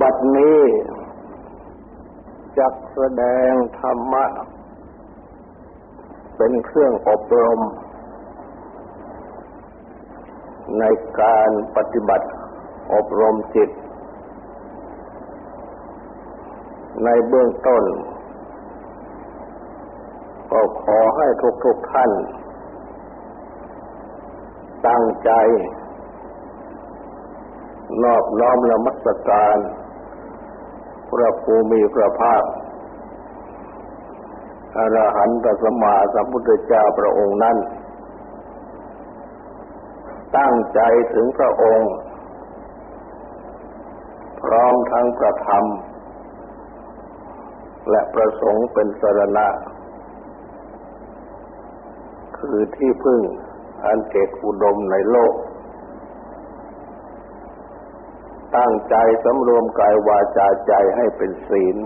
บัดนี้จักแสดงธรรมะ เป็นเครื่องอบรม ในการปฏิบัติอบรมจิต ในเบื้องต้น ก็ขอให้ทุกๆทท่าน ตั้งใจ นอบน้อมละมัสการ พระภูมิพระภาคอรหันตสมมาสัมพุทธเจ้าพระองค์นั้น ตั้งใจถึงพระองค์ พร้อมทั้งประธรรม และประสงค์เป็นสรณะ คือที่พึ่งอันเกตอุดมในโลก ตั้งใจสำรวมกายวาจาใจให้เป็นศีล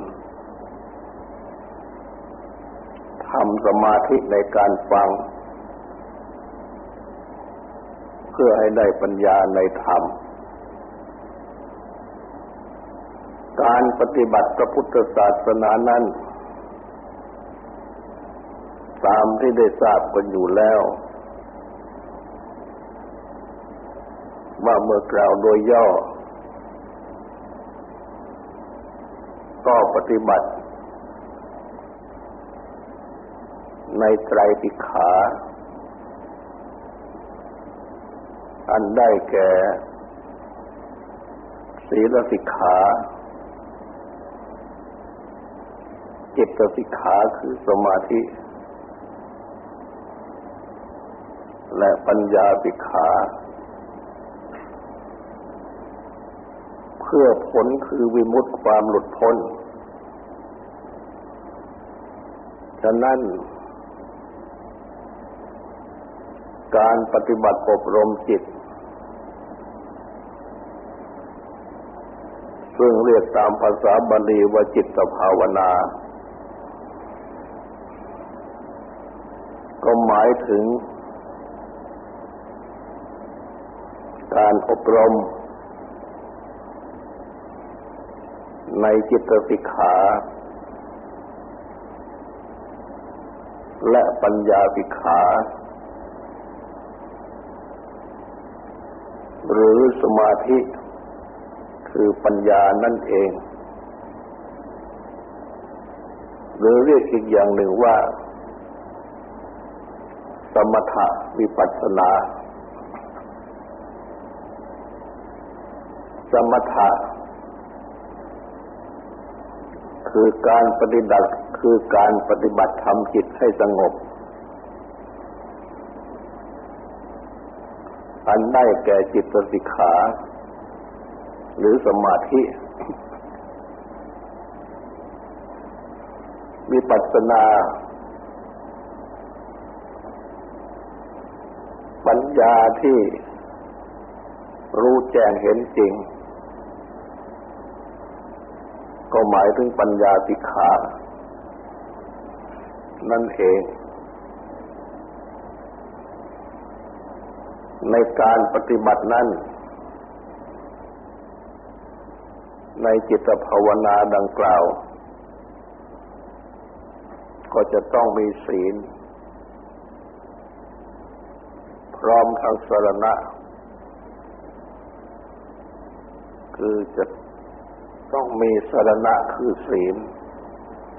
ทำสมาธิในการฟัง เพื่อให้ได้ปัญญาในธรรม การปฏิบัติพระพุทธศาสนานั้น ตามที่ได้ทราบกันอยู่แล้ว ว่าเมื่อกล่าวโดยย่อ ก็ ปฏิบัติ ในไตรปิขา อันได้แก่ ศีลสิกขาจิตสิกขาคือสมาธิ และปัญญาสิกขา เพื่อผลคือวิมุตติความหลุดพ้น ฉะนั้น การปฏิบัติอบรมจิต ซึ่งเรียกตามภาษาบาลีว่าจิตภาวนา ก็หมายถึง การอบรม ในจิตสิกขา และปัญญาสิขา หรือสมาธิ คือปัญญานั่นเอง หรือเรียกอีกอย่างหนึ่งว่า สมถะวิปัสสนา สมถะ คือการปฏิบัติคือการปฏิบัติทำจิตให้สงบ อันได้แก่จิตสิกขา หรือสมาธิมีปัสนา ปัญญาที่รู้แจ้งเห็นจริง ก็หมายถึงปัญญาสิขา นั่นเอง ในการปฏิบัตินั้น ในจิตภาวนาดังกล่าว ก็จะต้องมีศีล พร้อมทั้งสรณะ คือจะ ต้องมีสรณะคือศีล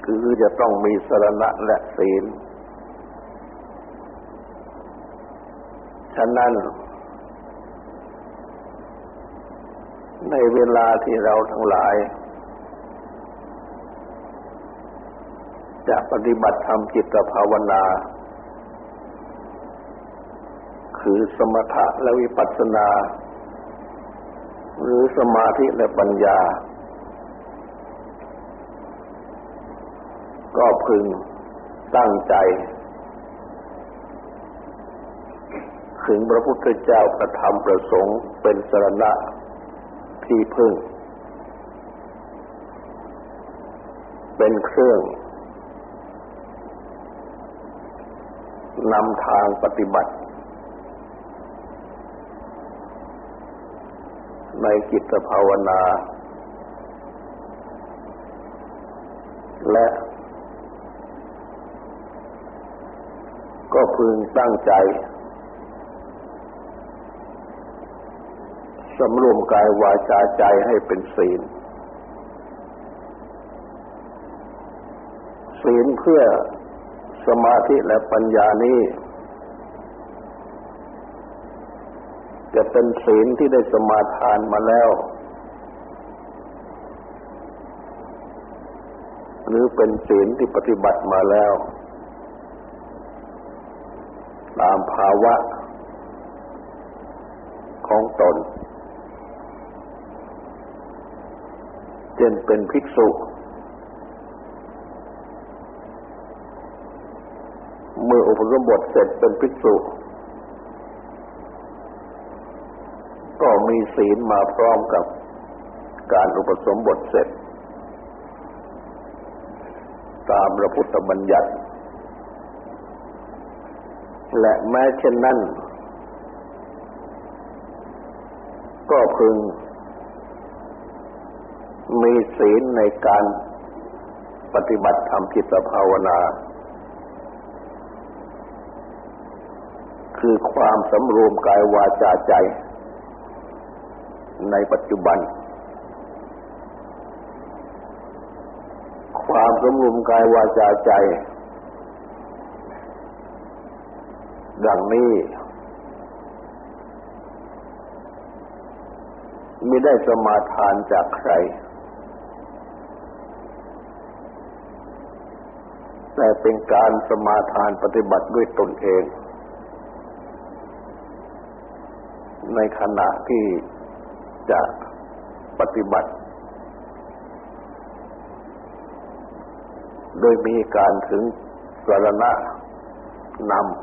คือจะต้องมีสรณะและศีล ฉะนั้น ในเวลาที่เราทั้งหลาย จะปฏิบัติธรรมจิตภาวนา คือสมถะและวิปัสสนา หรือสมาธิและปัญญา ก็พึงตั้งใจ ถึงพระพุทธเจ้าประธรรมประสงค์เป็นสรณะที่พึ่ง เป็นเครื่องนำทางปฏิบัติ ในกิจภาวนา และ ก็พึงตั้งใจสำรวมกายวาจาใจให้เป็นศีล ศีลเพื่อสมาธิและปัญญานี้ จะเป็นศีลที่ได้สมาทานมาแล้ว หรือเป็นศีลที่ปฏิบัติมาแล้ว ตามภาวะของตน เช่นเป็นภิกษุ เมื่ออุปสมบทเสร็จเป็นภิกษุ ก็มีศีลมาพร้อมกับการอุปสมบทเสร็จ ตามพระพุทธบัญญัติ และแม้เช่นนั้น ก็พึง มีศีลในการปฏิบัติธรรมจิตภาวนา คือความสำรวมกายวาจาใจ ในปัจจุบัน ความสำรวมกายวาจาใจ ดังนี้ไม่ได้สมาทานจากใคร แต่เป็นการสมาทานปฏิบัติด้วยตนเอง ในขณะที่จะปฏิบัติ โดยมีการถึงสารณะนำ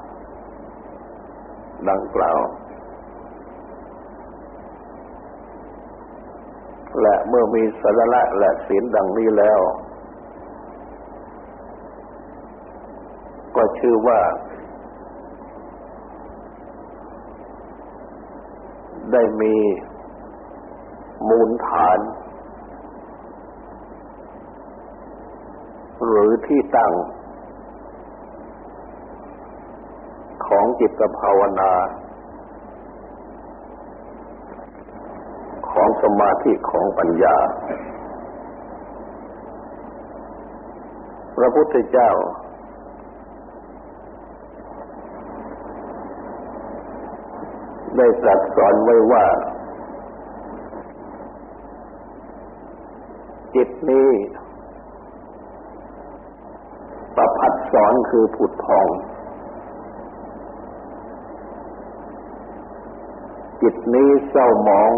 ดังกล่าว และเมื่อมีสาระและศีลดังนี้แล้ว ก็ชื่อว่า ได้มีมูลฐาน หรือที่ตั้ง ของ จิตภาวนา ของสมาธิของปัญญา พระพุทธเจ้า ได้ตรัสสอนไว้ว่า จิตนี้ประพัดสอนคือผุดพอง จิตนี้เศร้าหมอง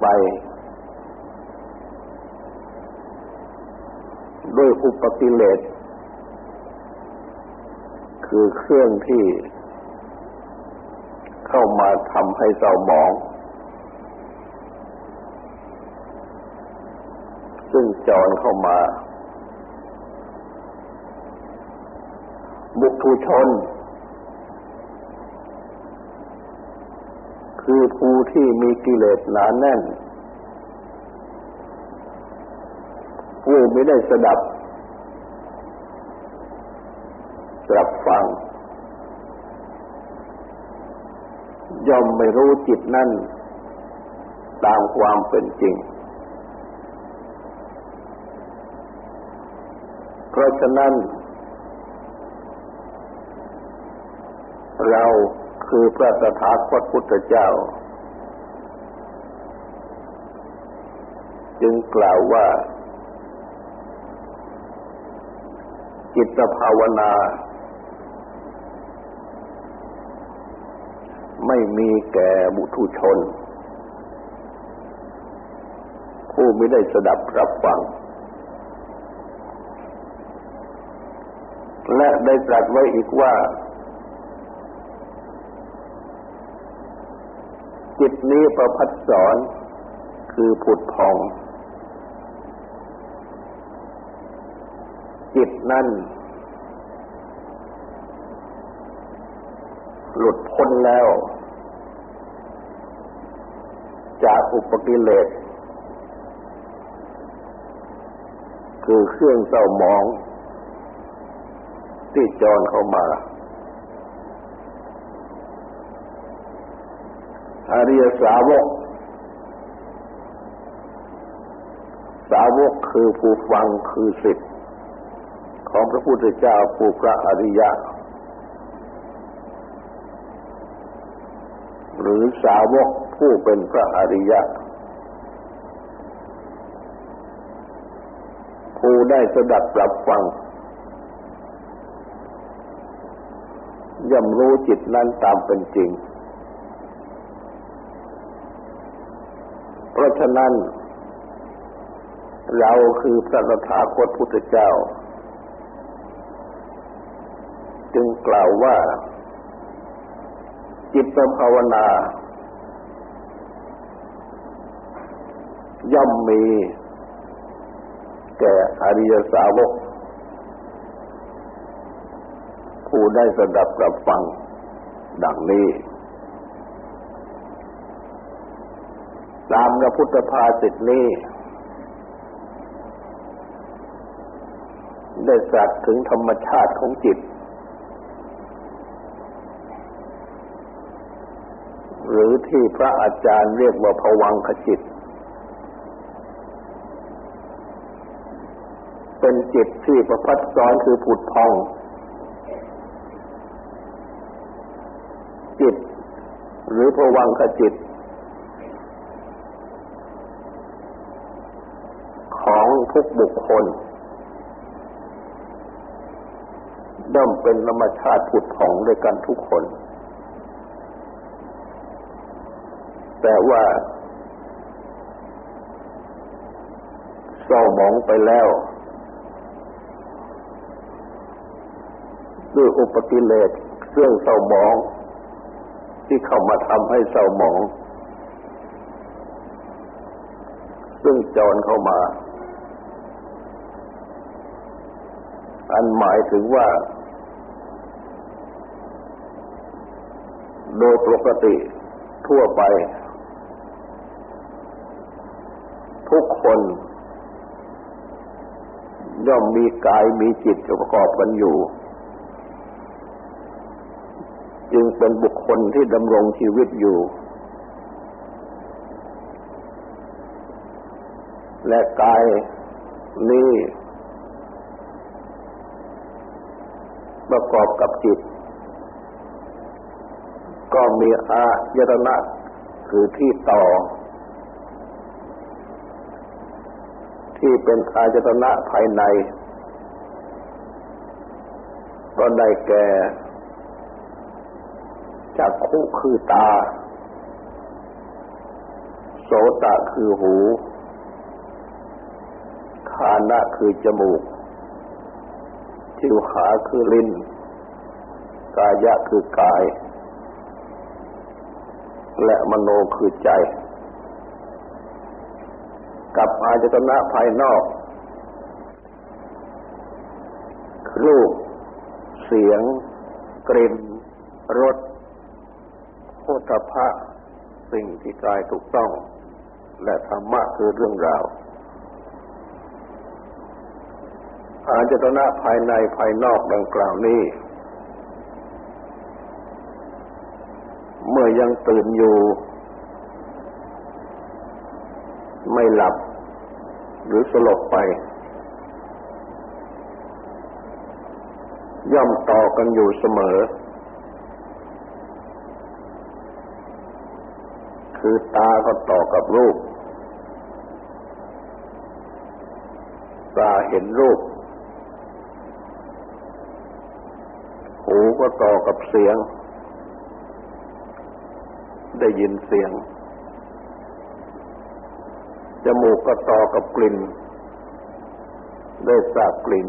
ไป ด้วยอุปกิเลสคือเครื่องที่เข้ามาทำให้เศร้าหมอง ซึ่งจรเข้ามา บุคุชน คือผู้ที่มีกิเลสหนาแน่น ผู้ไม่ได้สดับรับฟัง ย่อมไม่รู้จิตนั่น ตามความเป็นจริง เพราะฉะนั้น เรา คือพระตถาคตพุทธเจ้า จึงกล่าวว่า จิตภาวนา ไม่มีแก่บุตุชน ผู้ไม่ได้สดับรับฟังและได้ตรัสไว้อีกว่า จิตนี้ประพัดสอนคือผุดพอง จิตนั่น หลุดพ้นแล้ว จากอุปกิเลส คือเครื่องเศร้าหมอง ที่จรเข้ามา อริยสาวก สาวกคือผู้ฟังคือสิทธิ์ของพระพุทธเจ้าผู้พระอริยะ หรือสาวกผู้เป็นพระอริยะ ผู้ได้สดับปรับฟังย่อมรู้จิตนั้นตามเป็นจริง เพราะฉะนั้น เราคือพระตถาคตพุทธเจ้า จึงกล่าวว่า จิตภาวนา ย่อมมี แก่อริยสาวก ผู้ได้สดับรับฟังดังนี้ ตามพระพุทธภาสิตนี้ ได้สัตว์ถึงธรรมชาติของจิต หรือที่พระอาจารย์เรียกว่าภวังคจิต เป็นจิตที่ประพัดซ้อนคือผุดพอง จิต หรือภวังคจิต ทุกบุคคลย่อมเป็นธรรมชาติผุดผ่องด้วยกันทุกคน แต่ว่าเศร้าหมองไปแล้วด้วยอุปกิเลสเครื่องเศร้าหมอง ที่เข้ามาทำให้เศร้าหมอง ซึ่งจรเข้ามา อันหมายถึงว่า โดยปกติทั่วไป ทุกคน ย่อมมีกายมีจิตประกอบกันอยู่ จึงเป็นบุคคลที่ดำรงชีวิตอยู่ และกายนี้ ประกอบกับจิต ก็มีอายตนะคือที่ต่อ ที่เป็นอายตนะภายใน ก็ได้แก่จักขุคือตา โสตะคือหูคานะคือจมูก ชิวขาคือลิ้น กายะคือกาย และมโนคือใจ กับอาจตนะภายนอกรูป เสียง กลิ่น รสโพธพะสิ่งที่กายถูกต้อง และธรรมะคือเรื่องราว อาจตนะภายในภายนอกดังกล่าวนี้ เมื่อยังตื่นอยู่ ไม่หลับ หรือสลบไป ย่อมต่อกันอยู่เสมอ คือตาก็ต่อกับรูป ตาเห็นรูปหู ก็ต่อกับเสียง ได้ยินเสียง จมูกก็ต่อกับกลิ่น ได้ทราบกลิ่น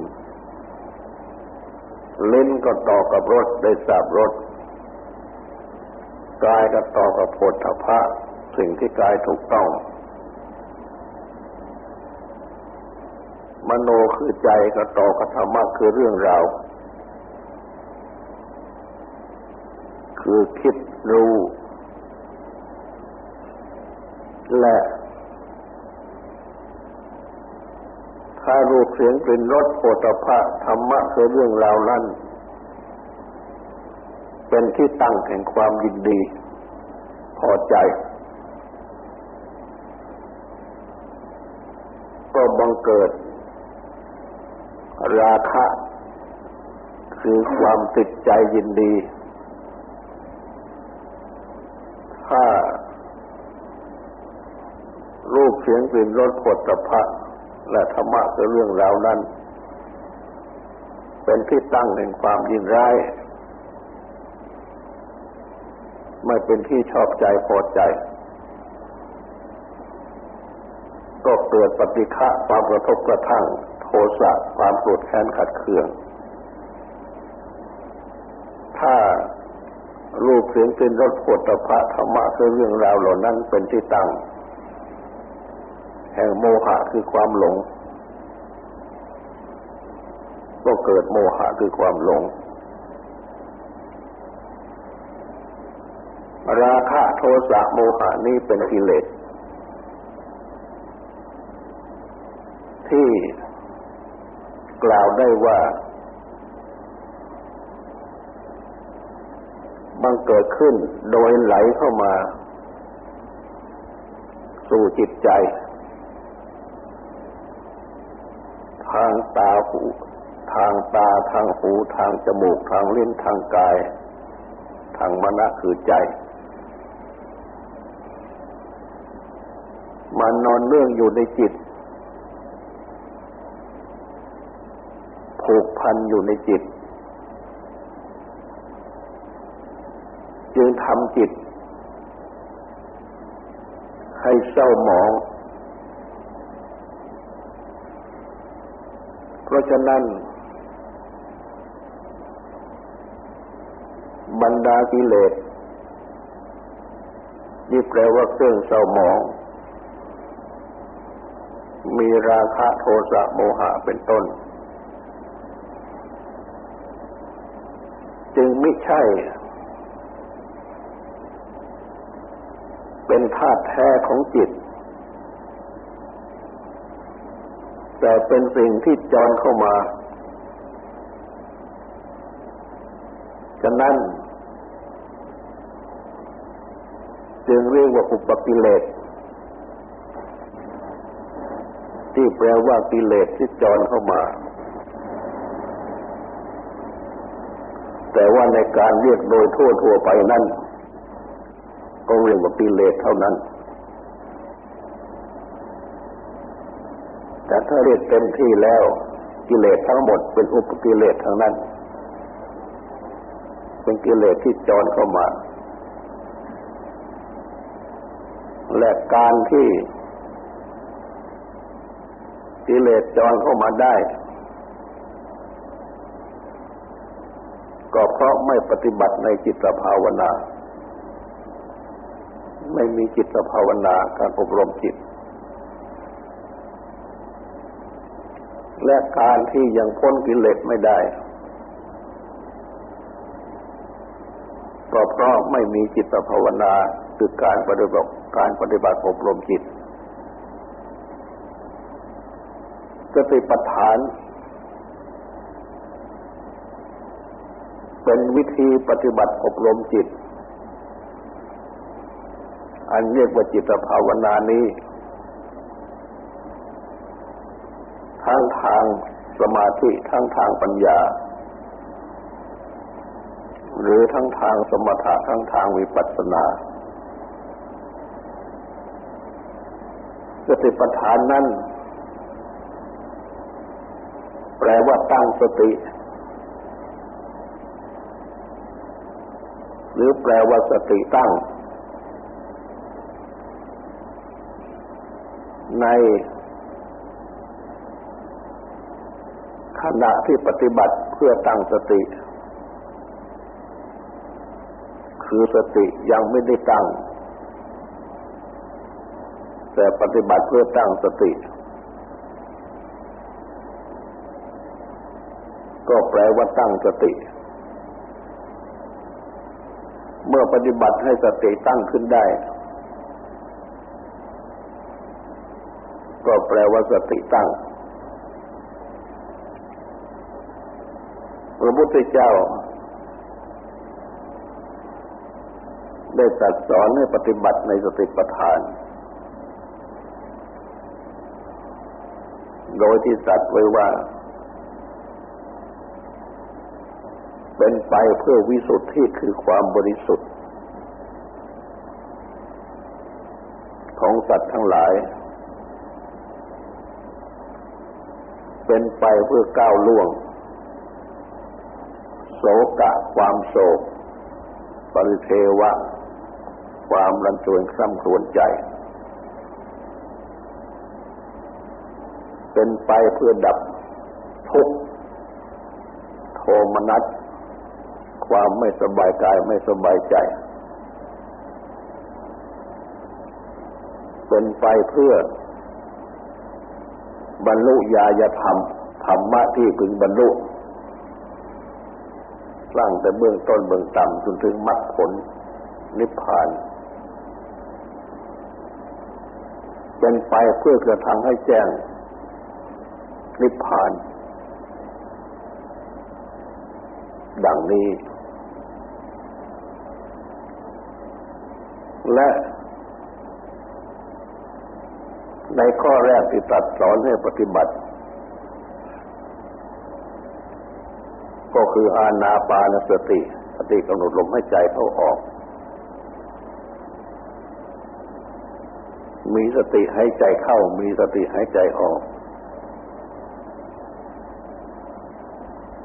ลิ้นก็ต่อกับรสได้ทราบรส กายก็ต่อกับผฏฐัพพะสิ่งที่กายถูกต้อง มโนคือใจก็ต่อกับธรรมะคือเรื่องราว คือคิดรู้ และถ้ารูปเสียงกลิ่นรสโผฏฐะธรรมะคือเรื่องราวนั้นเป็นที่ตั้งแห่งความยินดี พอใจ ก็บังเกิด ราคะ คือความติดใจยินดี ถ้า รูปเสียงกลิ่นรสผลตภะและธรรมะคือเรื่องราวนั้น เป็นที่ตั้งแห่งความยินร้าย ไม่เป็นที่ชอบใจพอใจ ก็เกิดปฏิฆะความกระทบกระทั่ง โทสะความโกรธแค้นขัดเคือง ถ้ารูปเสียงกลิ่นรสโผฏฐะธรรมะคือเรื่องราวเหล่านั้นเป็นที่ตั้ง แห่งโมหะคือความหลง ก็เกิดโมหะคือความหลง ราคะโทสะโมหะนี้เป็นกิเลสที่กล่าวได้ว่าบังเกิดขึ้นโดยไหลเข้ามา สู่จิตใจทาง ตาหูทางตาทางหูทางจมูกทางลิ้นทางกาย ทางมณะคือใจ มันนอนเนื่องอยู่ในจิต ผูกพันอยู่ในจิต จึงทำจิต ให้เศร้าหมอง เพราะฉะนั้น บรรดากิเลสนี่แปลว่าเครื่องเศร้าหมอง มีราคะโทสะโมหะเป็นต้น จึงไม่ใช่ เป็นธาตุแท้ของจิต แต่เป็นสิ่งที่จรเข้ามา ฉะนั้น จึงเรียกว่าอุปกิเลส ที่แปลว่ากิเลสที่จรเข้ามา แต่ว่าในการเรียกโดยทั่วทั่วไปนั้น ก็เรียกว่ากิเลสเท่านั้น แต่ถ้าเรียกเต็มที่แล้วกิเลสทั้งหมดเป็นอุปกิเลสทั้งนั้น เป็นกิเลสที่จรเข้ามา และการที่กิเลสจรเข้ามาได้ ก็เพราะไม่ปฏิบัติในจิตภาวนา ไม่มีจิตภาวนาการอบรมจิต และการที่ยังพ้นกิเลสไม่ได้ก็เพราะไม่มีจิตภาวนาคือการปฏิบัติการปฏิบัติอบรมจิตสติปัฏฐาน เป็นวิธีปฏิบัติอบรมจิต อันเรียกว่าจิตภาวนานี้ทั้งทางส มาธิทั้งทางปัญญา หรือทั้งทางสมถะทั้งทางวิปัสสนาสติปัฏฐานนั้น แปลว่าตั้งสติ หรือแปลว่าสติตั้ง ใน ขณะที่ปฏิบัติเพื่อตั้งสติ คือสติยังไม่ได้ตั้ง แต่ปฏิบัติเพื่อตั้งสติ ก็แปลว่าตั้งสติ เมื่อปฏิบัติให้สติตั้งขึ้นได้ ก็แปลว่าสติตั้ง ระพุทธเจ้า ได้ตรัสสอนให้ปฏิบัติในสติปัฏฐาน โดยที่ตรัสไว้ว่า เป็นไปเพื่อวิสุทธิคือความบริสุทธิ์ ของสัตว์ทั้งหลายเป็นไปเพื่อก้าวล่วง โศกะความโศก ปริเทวะ ความรันจวนคร่ำครวญใจ เป็นไปเพื่อดับทุกข์โทมนัส ความไม่สบายกายไม่สบายใจ เป็นไปเพื่อบรรลุญาญธรรม ธรรมะที่พึงบรรลุ ตั้งแต่เบื้องต้นเบื้องต่ำจนถึงมรรคผลนิพพานเป็นไปเพื่อกระทำให้แจ้ง นิพพาน ดังนี้ และในข้อแรกที่ตัดสอนให้ปฏิบัติ ก็คืออานาปานสติสติกำหนดลมให้ใจเข้าออก มีสติให้ใจเข้า มีสติให้ใจออก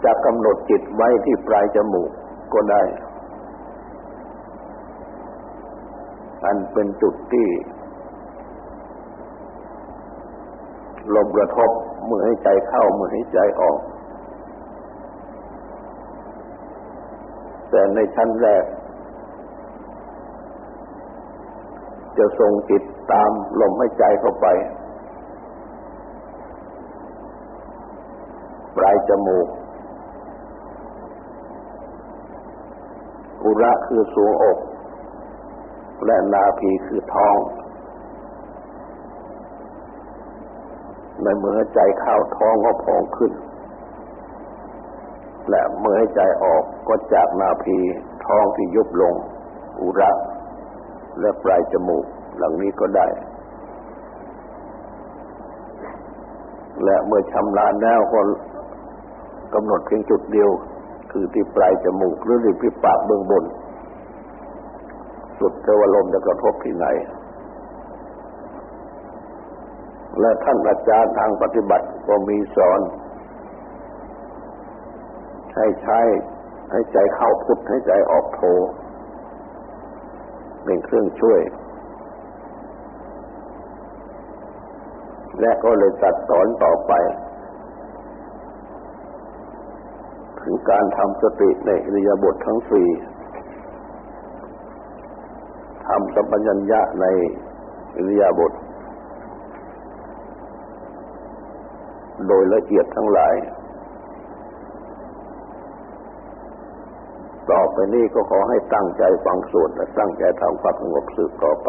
จะกำหนดจิตไว้ที่ปลายจมูกก็ได้ อันเป็นจุดที่ ลมกระทบเมื่อให้ใจเข้าเมื่อให้ใจออก แต่ในชั้นแรก จะทรงจิตตามลมหายใจเข้าไป ปลายจมูก อุระคือสูงอก และนาภีคือท้อง ในเมื่อใจเข้าท้องก็พองขึ้น และเมื่อให้ใจออกก็จากนาพีท้องที่ยุบลง อุระและปลายจมูกหลังนี้ก็ได้ และเมื่อชำระแล้วก็กำหนดเพียงจุดเดียว คือที่ปลายจมูกหรือที่ปากเบื้องบน สุดเทวลมจะกระทบที่ไหน และท่านอาจารย์ทางปฏิบัติก็มีสอน ให้ใช้ให้ใจเข้าพุทธให้ใจออกโทเป็นเครื่องช่วย และก็เลยตัดสอนต่อไป ถึงการทำสติในอิริยาบถททั้งสี่ทำสัมปัญญะในอิริยาบถโดยละเอียดทั้งหลายต่อ ไปนี้ก็ขอให้ตั้งใจฟังสวดและตั้งใจทำความสงบสืบต่อไป